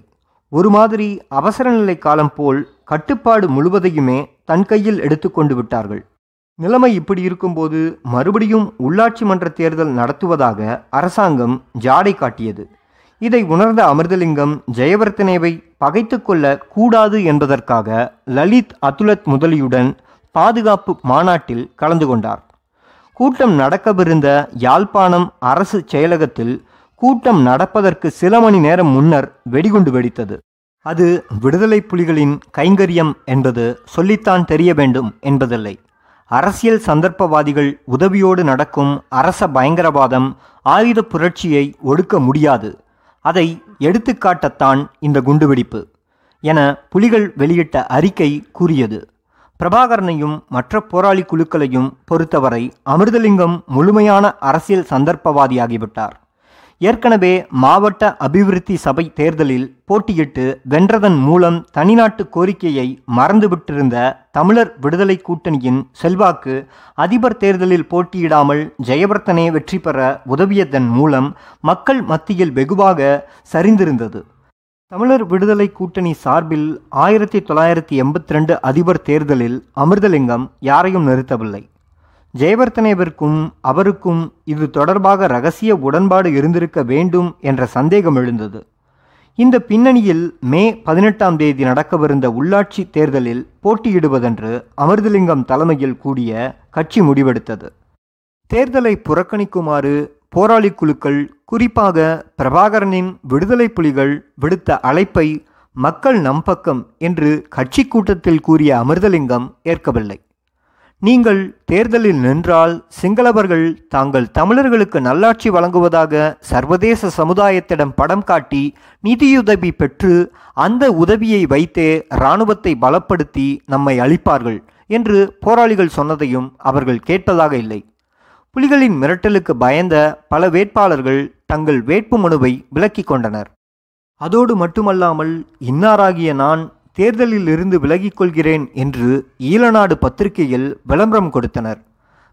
ஒரு மாதிரி அவசர நிலை காலம் போல் கட்டுப்பாடு முழுவதையுமே தன் கையில் எடுத்துக்கொண்டு விட்டார்கள். நிலைமை இப்படி இருக்கும்போது மறுபடியும் உள்ளாட்சி மன்ற தேர்தல் நடத்துவதாக அரசாங்கம் ஜாடை காட்டியது. இதை உணர்ந்த அமிர்தலிங்கம் ஜெயவர்த்தனேவை பகைத்து கொள்ள கூடாது என்பதற்காக லலித் அதுலத் முதலியுடன் பாதுகாப்பு மாநாட்டில் கலந்து கொண்டார். கூட்டம் நடக்கவிருந்த யாழ்ப்பாணம் அரசு செயலகத்தில் கூட்டம் நடப்பதற்கு சில மணி நேரம் முன்னர் வெடிகுண்டு வெடித்தது. அது விடுதலை புலிகளின் கைங்கரியம் என்பது சொல்லித்தான் தெரிய வேண்டும் என்பதில்லை. அரசியல் சந்தர்ப்பவாதிகள் உதவியோடு நடக்கும் அரச பயங்கரவாதம் ஆயுத புரட்சியை ஒடுக்க முடியாது. அதை எடுத்துக்காட்டத்தான் இந்த குண்டுவெடிப்பு என புலிகள் வெளியிட்ட அறிக்கை கூறியது. பிரபாகரனையும் மற்ற போராளி குழுக்களையும் பொறுத்தவரை அமிர்தலிங்கம் முழுமையான அரசியல் சந்தர்ப்பவாதியாகிவிட்டார். ஏற்கனவே மாவட்ட அபிவிருத்தி சபை தேர்தலில் போட்டியிட்டு வென்றதன் மூலம் தனிநாட்டு கோரிக்கையை மறந்துவிட்டிருந்த தமிழர் விடுதலை கூட்டணியின் செல்வாக்கு அதிபர் தேர்தலில் போட்டியிடாமல் ஜெயவர்த்தனே வெற்றி பெற உதவியதன் மூலம் மக்கள் மத்தியில் வெகுவாக சரிந்திருந்தது. தமிழர் விடுதலை கூட்டணி சார்பில் ஆயிரத்தி தொள்ளாயிரத்தி எண்பத்தி ரெண்டு அதிபர் தேர்தலில் அமிர்தலிங்கம் யாரையும் நிறுத்தவில்லை. ஜெயவர்த்தனேவிற்கும் அவருக்கும் இது தொடர்பாக ரகசிய உடன்பாடு இருந்திருக்க வேண்டும் என்ற சந்தேகம் எழுந்தது. இந்த பின்னணியில் மே பதினெட்டாம் தேதி நடக்கவிருந்த உள்ளாட்சி தேர்தலில் போட்டியிடுவதென்று அமிர்தலிங்கம் தலைமையில் கூடிய கட்சி முடிவெடுத்தது. தேர்தலை புறக்கணிக்குமாறு போராளி குழுக்கள் குறிப்பாக பிரபாகரனின் விடுதலை புலிகள் விடுத்த அழைப்பை மக்கள் நம்பக்கம் என்று கட்சி கூட்டத்தில் கூறிய அமிர்தலிங்கம் ஏற்கவில்லை. நீங்கள் தேர்தலில் நின்றால் சிங்களவர்கள் தாங்கள் தமிழர்களுக்கு நல்லாட்சி வழங்குவதாக சர்வதேச சமுதாயத்திடம் படம் காட்டி நிதியுதவி பெற்று அந்த உதவியை வைத்தே இராணுவத்தை பலப்படுத்தி நம்மை அளிப்பார்கள் என்று போராளிகள் சொன்னதையும் அவர்கள் கேட்பதாக இல்லை. புலிகளின் மிரட்டலுக்கு பயந்த பல வேட்பாளர்கள் தங்கள் வேட்புமனுவை விலக்கிக் கொண்டனர். அதோடு மட்டுமல்லாமல் இன்னாராகிய நான் தேர்தலில் இருந்து விலகிக் கொள்கிறேன் என்று ஈழநாடு பத்திரிகையில் விளம்பரம் கொடுத்தனர்.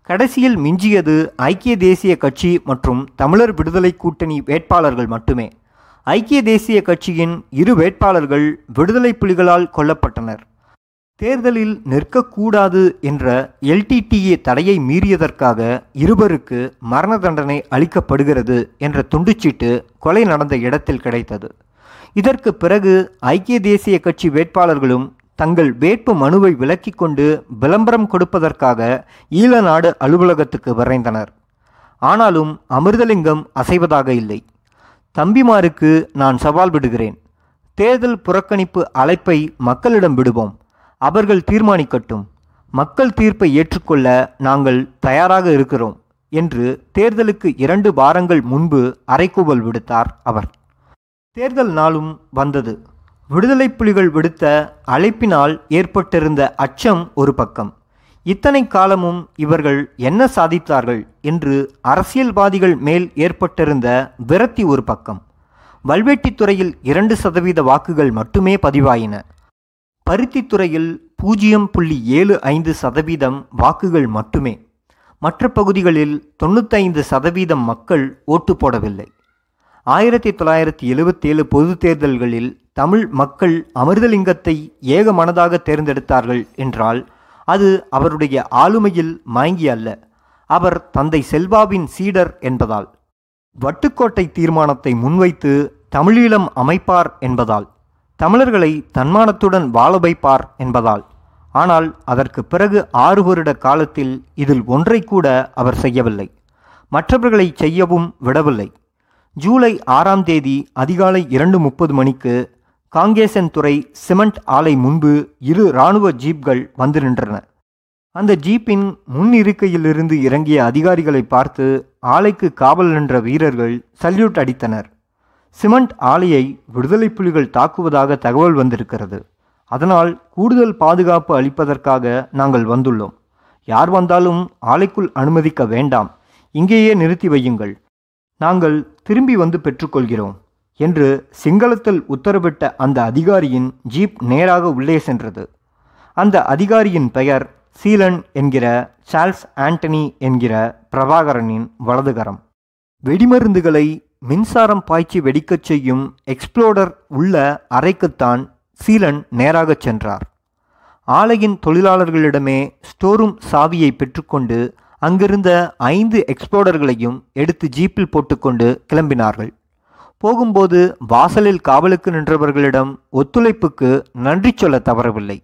கடைசியில் மிஞ்சியது ஐக்கிய தேசிய கட்சி மற்றும் தமிழர் விடுதலை கூட்டணி வேட்பாளர்கள் மட்டுமே. ஐக்கிய தேசிய கட்சியின் இரு வேட்பாளர்கள் விடுதலை புலிகளால் கொல்லப்பட்டனர். தேர்தலில் நிற்கக்கூடாது என்ற எல்டிடிஏ தடையை மீறியதற்காக இருவருக்கு மரண தண்டனை அளிக்கப்படுகிறது என்ற துண்டுச்சீட்டு கொலை நடந்த இடத்தில் கிடைத்தது. இதற்கு பிறகு ஐக்கிய தேசிய கட்சி வேட்பாளர்களும் தங்கள் வேட்பு மனுவை விலக்கிக் கொண்டு விளம்பரம் கொடுப்பதற்காக ஈழநாடு அலுவலகத்துக்கு விரைந்தனர். ஆனாலும் அமிர்தலிங்கம் அசைவதாக இல்லை. தம்பிமாருக்கு நான் சவால் விடுகிறேன். தேர்தல் புறக்கணிப்பு அழைப்பை மக்களிடம் விடுவோம். அவர்கள் தீர்மானிக்கட்டும். மக்கள் தீர்ப்பை ஏற்றுக்கொள்ள நாங்கள் தயாராக இருக்கிறோம் என்று தேர்தலுக்கு இரண்டு வாரங்கள் முன்பு அறைகூவல் விடுத்தார் அவர். தேர்தல் நாளும் வந்தது. விடுதலை புலிகள் விடுத்த அழைப்பினால் ஏற்பட்டிருந்த அச்சம் ஒரு பக்கம். இத்தனை காலமும் இவர்கள் என்ன சாதித்தார்கள் என்று அரசியல்வாதிகள் மேல் ஏற்பட்டிருந்த விரத்தி ஒரு பக்கம். வல்வெட்டித்துறையில் இரண்டு சதவீத வாக்குகள் மட்டுமே பதிவாயின. பருத்தித்துறையில் பூஜ்ஜியம் புள்ளி ஏழு ஐந்து சதவீதம் வாக்குகள் மட்டுமே. மற்ற பகுதிகளில் தொண்ணூத்தைந்து சதவீதம் மக்கள் ஓட்டு போடவில்லை. ஆயிரத்தி தொள்ளாயிரத்தி எழுபத்தேழு பொது தேர்தல்களில் தமிழ் மக்கள் அமிர்தலிங்கத்தை ஏக மனதாக தேர்ந்தெடுத்தார்கள் என்றால் அது அவருடைய ஆளுமையில் மயங்கி அல்ல. அவர் தந்தை செல்வாவின் சீடர் என்பதால். வட்டுக்கோட்டை தீர்மானத்தை முன்வைத்து தமிழீழம் அமைப்பார் என்பதால். தமிழர்களை தன்மானத்துடன் வாழ வைப்பார் என்பதால். ஆனால் அதற்கு பிறகு ஆறு வருட காலத்தில் இதில் ஒன்றை கூட அவர் செய்யவில்லை. மற்றவர்களை செய்யவும் விடவில்லை. ஜூலை ஆறாம் தேதி அதிகாலை இரண்டு முப்பது மணிக்கு காங்கேசன் துறை சிமெண்ட் ஆலை முன்பு இரு இராணுவ ஜீப்கள் வந்து நின்றன அந்த ஜீப்பின் முன் இருக்கையிலிருந்து இறங்கிய அதிகாரிகளை பார்த்து ஆலைக்கு காவல் நின்ற வீரர்கள் சல்யூட் அடித்தனர். சிமெண்ட் ஆலையை விடுதலை புலிகள் தாக்குவதாக தகவல் வந்திருக்கிறது. அதனால் கூடுதல் பாதுகாப்பு அளிப்பதற்காக நாங்கள் வந்துள்ளோம். யார் வந்தாலும் ஆலைக்குள் அனுமதிக்க வேண்டாம். இங்கேயே நிறுத்தி வையுங்கள். நாங்கள் திரும்பி வந்து பெற்றுக்கொள்கிறோம் என்று சிங்களத்தில் உத்தரவிட்ட அந்த அதிகாரியின் ஜீப் நேராக உள்ளே சென்றது. அந்த அதிகாரியின் பெயர் சீலன் என்கிற சார்ல்ஸ் ஆண்டனி என்கிற பிரபாகரனின் வலதுகரம். வெடிமருந்துகளை மின்சாரம் பாய்ச்சி வெடிக்கச் செய்யும் எக்ஸ்ப்ளோடர் உள்ள அறைக்குத்தான் சீலன் நேராகச் சென்றார். ஆலையின் தொழிலாளர்களிடமே ஸ்டோரூம் சாவியை பெற்றுக்கொண்டு அங்கிருந்த ஐந்து எக்ஸ்ப்ளோடர்களையும் எடுத்து ஜீப்பில் போட்டுக்கொண்டு கிளம்பினார்கள். போகும்போது வாசலில் காவலுக்கு நின்றவர்களிடம் ஒத்துழைப்புக்கு நன்றி சொல்ல தவறவில்லை.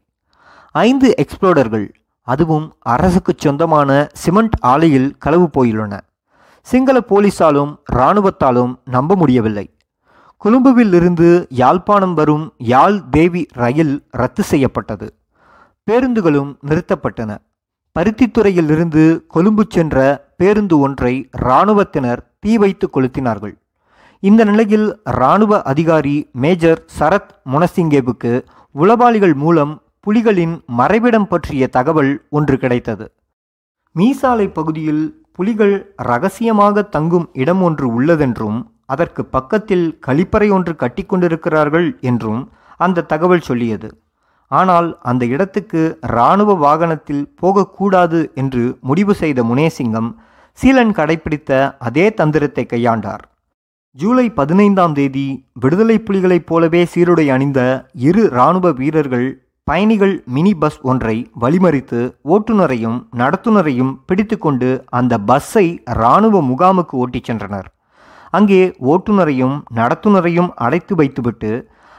ஐந்து எக்ஸ்ப்ளோடர்கள் அதுவும் அரசுக்கு சொந்தமான சிமெண்ட் ஆலையில் களவு போயுள்ளன. சிங்கள போலீசாலும் இராணுவத்தாலும் நம்ப முடியவில்லை. கொழும்புவில் இருந்து யாழ்ப்பாணம் வரும் யாழ் தேவி ரயில் ரத்து செய்யப்பட்டது. பேருந்துகளும் நிறுத்தப்பட்டன. பருத்தித்துறையில் இருந்து கொழும்பு சென்ற பேருந்து ஒன்றை இராணுவத்தினர் தீ வைத்து கொளுத்தினார்கள். இந்த நிலையில் இராணுவ அதிகாரி மேஜர் சரத் முனசிங்கேவுக்கு உளவாளிகள் மூலம் புலிகளின் மறைவிடம் பற்றிய தகவல் ஒன்று கிடைத்தது. மீசாலை பகுதியில் புலிகள் ரகசியமாக தங்கும் இடம் ஒன்று உள்ளதென்றும் அதற்கு பக்கத்தில் கழிப்பறை ஒன்று கட்டிக்கொண்டிருக்கிறார்கள் என்றும் அந்த தகவல் சொல்லியது. ஆனால் அந்த இடத்துக்கு இராணுவ வாகனத்தில் போகக்கூடாது என்று முடிவு செய்த முனேசிங்கம் சீலன் கடைப்பிடித்த அதே தந்திரத்தை கையாண்டார். ஜூலை பதினைந்தாம் தேதி விடுதலை புலிகளைப் போலவே சீருடை அணிந்த இரு இராணுவ வீரர்கள் பயணிகள் மினி பஸ் ஒன்றை வழிமறித்து ஓட்டுநரையும் நடத்துனரையும் பிடித்துக்கொண்டு அந்த பஸ்ஸை இராணுவ முகாமுக்கு ஓட்டிச் சென்றனர். அங்கே ஓட்டுநரையும் நடத்துனரையும் அடைத்து வைத்துவிட்டு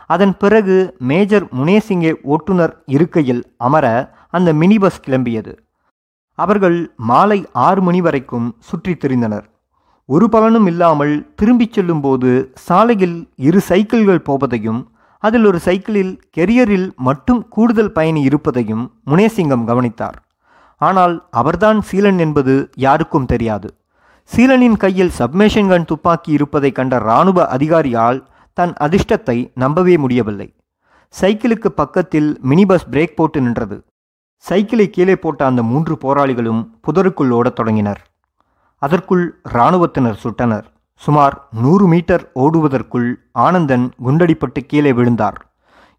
அதன் பிறகு மேஜர் முனேசிங்கே ஓட்டுநர் இருக்கையில் அமர அந்த மினி பஸ் கிளம்பியது. அவர்கள் மாலை ஆறு மணி வரைக்கும் சுற்றித் திரிந்தனர். ஒரு பலனும் இல்லாமல் திரும்பிச் செல்லும்போது சாலையில் இரு சைக்கிள்கள் போவதையும் அதில் ஒரு சைக்கிளில் கெரியரில் மட்டும் கூடுதல் பயணி இருப்பதையும் முனேசிங்கம் கவனித்தார். ஆனால் அவர்தான் சீலன் என்பது யாருக்கும் தெரியாது. சீலனின் கையில் சப்மேஷன் கன் துப்பாக்கி இருப்பதை கண்ட இராணுவ அதிகாரியால் தன் அதிர்ஷ்டத்தை நம்பவே முடியவில்லை. சைக்கிளுக்கு பக்கத்தில் மினி பஸ் பிரேக் போட்டு நின்றது. சைக்கிளை கீழே போட்ட அந்த மூன்று போராளிகளும் புதருக்குள் ஓடத் தொடங்கினர். அதற்குள் இராணுவத்தினர் சுட்டனர். சுமார் நூறு மீட்டர் ஓடுவதற்குள் ஆனந்தன் குண்டடிப்பட்டு கீழே விழுந்தார்.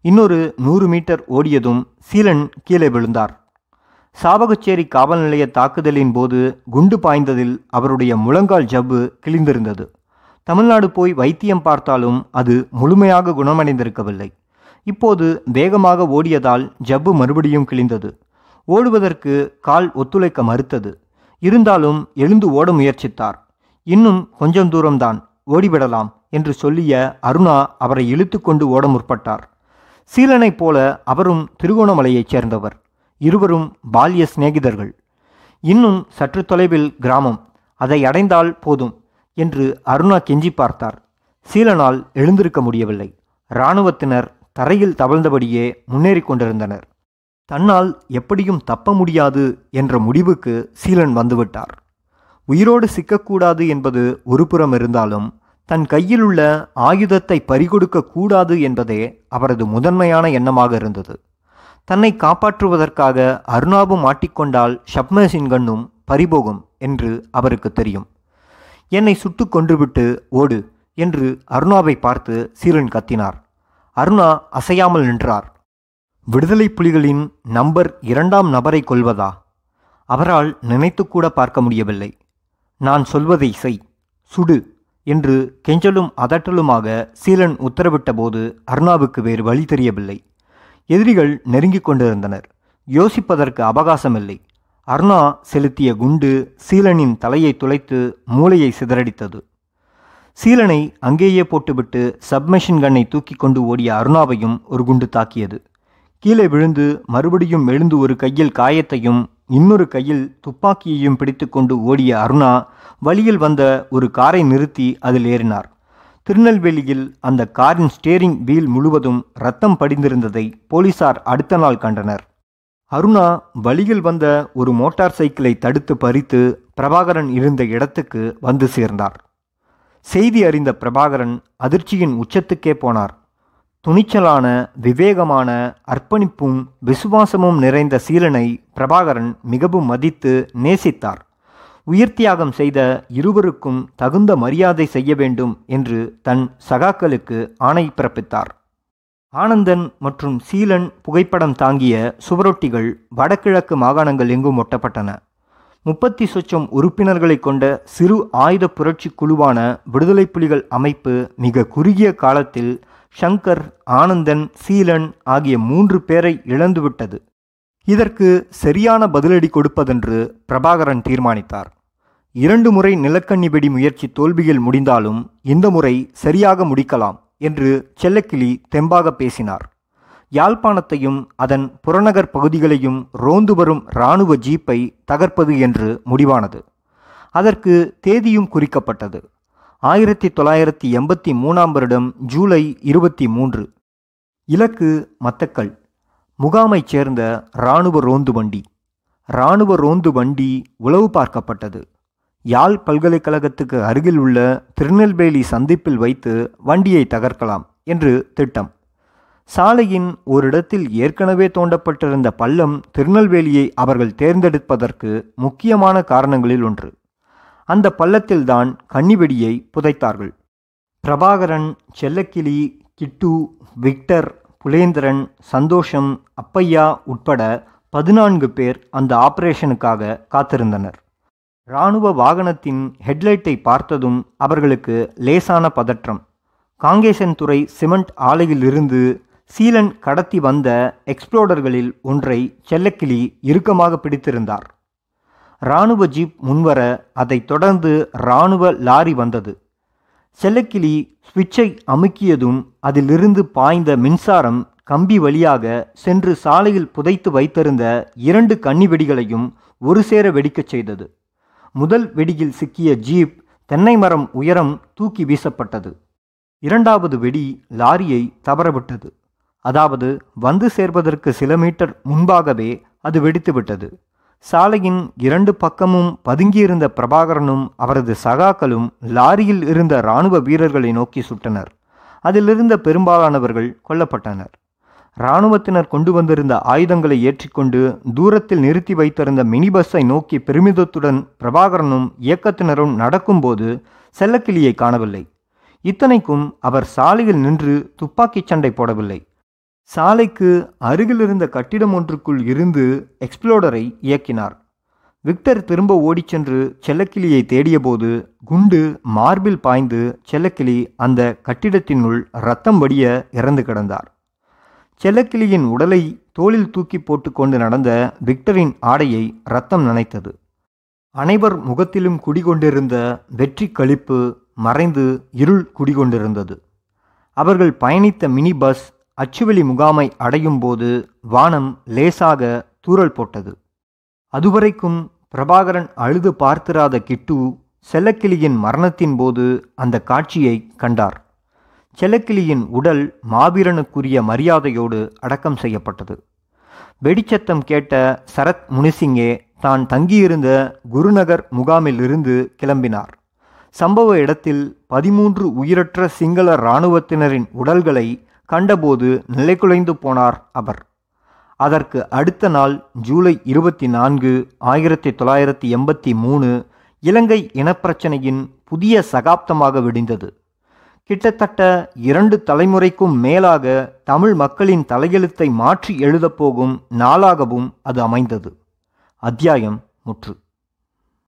இன்னொரு நூறு மீட்டர் ஓடியதும் சீலன் கீழே விழுந்தார். சாவகச்சேரி காவல் நிலைய தாக்குதலின் போது குண்டு பாய்ந்ததில் அவருடைய முழங்கால் ஜவ்வு கிழிந்திருந்தது. தமிழ்நாடு போய் வைத்தியம் பார்த்தாலும் அது முழுமையாக குணமடைந்திருக்கவில்லை. இப்போது வேகமாக ஓடியதால் ஜவ்வு மறுபடியும் கிழிந்தது. ஓடுவதற்கு கால் ஒத்துழைக்க மறுத்தது. இருந்தாலும் எழுந்து ஓட முயற்சித்தார். இன்னும் கொஞ்சம் தூரம்தான் ஓடிவிடலாம் என்று சொல்லிய அருணா அவரை இழுத்து கொண்டு ஓட முற்பட்டார். சீலனைப் போல அவரும் திருகோணமலையைச் சேர்ந்தவர். இருவரும் பால்ய சிநேகிதர்கள். இன்னும் சற்று தொலைவில் கிராமம். அதை அடைந்தால் போதும். என்று அருணா கெஞ்சி பார்த்தார். சீலனால் எழுந்திருக்க முடியவில்லை. இராணுவத்தினர் தரையில் தவழ்ந்தபடியே முன்னேறிக் கொண்டிருந்தனர். தன்னால் எப்படியும் தப்ப முடியாது என்ற முடிவுக்கு சீலன் வந்துவிட்டார். உயிரோடு சிக்கக்கூடாது என்பது ஒரு புறம் இருந்தாலும் தன் கையிலுள்ள ஆயுதத்தை பறிகொடுக்க கூடாது என்பதே அவரது முதன்மையான எண்ணமாக இருந்தது. தன்னை காப்பாற்றுவதற்காக அருணாவும் மாட்டிக்கொண்டால் ஷப்மேசின் கண்ணும் பறிபோகும் என்று அவருக்கு தெரியும். என்னை சுட்டு கொன்றுவிட்டு ஓடு என்று அருணாவை பார்த்து சீலன் கத்தினார். அருணா அசையாமல் நின்றார். விடுதலை புலிகளின் நம்பர் இரண்டாம் நபரை கொல்வதா? அவரால் நினைத்துக்கூட பார்க்க முடியவில்லை. நான் சொல்வதை செய் சுடு என்று கெஞ்சலும் அதட்டலுமாக சீலன் உத்தரவிட்டபோது அருணாவுக்கு வேறு வழி தெரியவில்லை. எதிரிகள் நெருங்கிக் கொண்டிருந்தனர். யோசிப்பதற்கு அவகாசமில்லை. அருணா செலுத்திய குண்டு சீலனின் தலையை துளைத்து மூளையை சிதறடித்தது. சீலனை அங்கேயே போட்டுவிட்டு சப்மெஷின் கன்னை தூக்கி கொண்டு ஓடிய அருணாவையும் ஒரு குண்டு தாக்கியது. கீழே விழுந்து மறுபடியும் எழுந்து ஒரு கையில் காயத்தையும் இன்னொரு கையில் துப்பாக்கியையும் பிடித்துக்கொண்டு ஓடிய அருணா வழியில் வந்த ஒரு காரை நிறுத்தி அதில் ஏறினார். திருநெல்வேலியில் அந்த காரின் ஸ்டேரிங் வீல் முழுவதும் ரத்தம் படிந்திருந்ததை போலீசார் அடுத்த நாள் கண்டனர். அருணா வழியில் வந்த ஒரு மோட்டார் சைக்கிளை தடுத்து பறித்து பிரபாகரன் இருந்த இடத்துக்கு வந்து சேர்ந்தார். செய்தி அறிந்த பிரபாகரன் அதிர்ச்சியின் உச்சத்துக்கே போனார். துணிச்சலான விவேகமான அர்ப்பணிப்பும் விசுவாசமும் நிறைந்த சீலனை பிரபாகரன் மிகவும் மதித்து நேசித்தார். உயிர்த்தியாகம் செய்த இருவருக்கும் தகுந்த மரியாதை செய்ய வேண்டும் என்று தன் சகாக்களுக்கு ஆணை பிறப்பித்தார். ஆனந்தன் மற்றும் சீலன் புகைப்படம் தாங்கிய சுவரொட்டிகள் வடகிழக்கு மாகாணங்கள் எங்கும் ஒட்டப்பட்டன. முப்பத்தி சொச்சம் உறுப்பினர்களை கொண்ட சிறு ஆயுத புரட்சி குழுவான விடுதலை புலிகள் அமைப்பு மிக குறுகிய காலத்தில் ஷங்கர் ஆனந்தன் சீலன் ஆகிய மூன்று பேரை இழந்துவிட்டது இதற்கு சரியான பதிலடி கொடுப்பதென்று பிரபாகரன் தீர்மானித்தார். இரண்டு முறை நிலக்கண்ணி வெடி முயற்சி தோல்வியில் முடிந்தாலும் இந்த முறை சரியாக முடிக்கலாம். என்று செல்லக்கிளி தெம்பாக பேசினார். யாழ்ப்பாணத்தையும் அதன் புறநகர் பகுதிகளையும் ரோந்து வரும் இராணுவ ஜீப்பை தகர்ப்பது என்று முடிவானது. அதற்கு தேதியும் குறிக்கப்பட்டது. ஆயிரத்தி தொள்ளாயிரத்தி எண்பத்தி மூணாம் வருடம் ஜூலை இருபத்தி மூன்று இலக்கு மத்தக்கள் முகாமைச் சேர்ந்த இராணுவ ரோந்து வண்டி. இராணுவ ரோந்து வண்டி உளவு பார்க்கப்பட்டது. யாழ் பல்கலைக்கழகத்துக்கு அருகில் உள்ள திருநெல்வேலி சந்திப்பில் வைத்து வண்டியை தகர்க்கலாம் என்று திட்டம். சாலையின் ஓரிடத்தில் ஏற்கனவே தோண்டப்பட்டிருந்த பள்ளம் திருநெல்வேலியை அவர்கள் தேர்ந்தெடுப்பதற்கு முக்கியமான காரணங்களில் ஒன்று. அந்த பள்ளத்தில்தான் கன்னிவெடியை புதைத்தார்கள். பிரபாகரன் செல்லக்கிளி கிட்டு விக்டர் புலேந்திரன் சந்தோஷம் அப்பையா உட்பட பதினான்கு பேர் அந்த ஆபரேஷனுக்காக காத்திருந்தனர். இராணுவ வாகனத்தின் ஹெட்லைட்டை பார்த்ததும் அவர்களுக்கு லேசான பதற்றம். காங்கேசன்துறை சிமெண்ட் ஆலையிலிருந்து சீலன் கடத்தி வந்த எக்ஸ்ப்ளோடர்களில் ஒன்றை செல்லக்கிளி இறுக்கமாக பிடித்திருந்தார். இராணுவ ஜீப் முன்வர அதைத் தொடர்ந்து இராணுவ லாரி வந்தது. செல்லக்கிளி சுவிட்சை அமுக்கியதும் அதிலிருந்து பாய்ந்த மின்சாரம் கம்பி வழியாக சென்று சாலையில் புதைத்து வைத்திருந்த இரண்டு கன்னிவெடிகளையும் ஒரு சேர வெடிக்கச் செய்தது. முதல் வெடியில் சிக்கிய ஜீப் தென்னை மரம் உயரம் தூக்கி வீசப்பட்டது. இரண்டாவது வெடி லாரியை தவறவிட்டது. அதாவது வந்து சேர்வதற்கு சில மீட்டர் முன்பாகவே அது வெடித்துவிட்டது. சாலையின் இரண்டு பக்கமும் பதுங்கியிருந்த பிரபாகரனும் அவரது சகாக்களும் லாரியில் இருந்த இராணுவ வீரர்களை நோக்கி சுட்டனர். அதிலிருந்த பெரும்பாலானவர்கள் கொல்லப்பட்டனர். இராணுவத்தினர் கொண்டு வந்திருந்த ஆயுதங்களை ஏற்றிக்கொண்டு தூரத்தில் நிறுத்தி வைத்திருந்த மினி பஸ்ஸை நோக்கி பெருமிதத்துடன் பிரபாகரனும் இயக்கத்தினரும் நடக்கும்போது செல்லக்கிளியை காணவில்லை. இத்தனைக்கும் அவர் சாலையில் நின்று துப்பாக்கிச் சண்டை போடவில்லை. சாலைக்கு அருகிலிருந்த கட்டிடம் ஒன்றுக்குள் இருந்து எக்ஸ்ப்ளோடரை இயக்கினார். விக்டர் திரும்ப ஓடிச் சென்று செல்லக்கிளியை தேடியபோது குண்டு மார்பில் பாய்ந்து செல்லக்கிளி அந்த கட்டிடத்தினுள் ரத்தம் வடிய இறந்து கிடந்தார். செல்லக்கிளியின் உடலை தோளில் தூக்கி போட்டுக்கொண்டு நடந்த விக்டரின் ஆடையை ரத்தம் நனைத்தது. அனைவர் முகத்திலும் குடிகொண்டிருந்த வெற்றி கழிப்பு மறைந்து இருள் குடிகொண்டிருந்தது. அவர்கள் பயணித்த மினி பஸ் அச்சுவெளி முகாமை அடையும் போது வானம் லேசாக தூறல் போட்டது. அதுவரைக்கும் பிரபாகரன் அழுது பார்த்திராத கிட்டு செல்லக்கிளியின் மரணத்தின் போது அந்த காட்சியை கண்டார். செலக்கிளியின் உடல் மாவீரனுக்குரிய மரியாதையோடு அடக்கம் செய்யப்பட்டது. வெடிச்சத்தம் கேட்ட சரத் முனிசிங்கே தான் தங்கியிருந்த குருநகர் முகாமில் இருந்து கிளம்பினார். சம்பவ இடத்தில் பதிமூன்று உயிரற்ற சிங்கள இராணுவத்தினரின் உடல்களை கண்டபோது நிலைகுலைந்து போனார் அவர். அதற்கு அடுத்த நாள் ஜூலை இருபத்தி நான்கு ஆயிரத்தி தொள்ளாயிரத்தி எண்பத்தி மூணு இலங்கை இனப்பிரச்சனையின் புதிய சகாப்தமாக விடிந்தது. கிட்டத்தட்ட இரண்டு தலைமுறைக்கும் மேலாக தமிழ் மக்களின் தலையெழுத்தை மாற்றி எழுதப்போகும் நாளாகவும் அது அமைந்தது. அத்தியாயம் முற்று.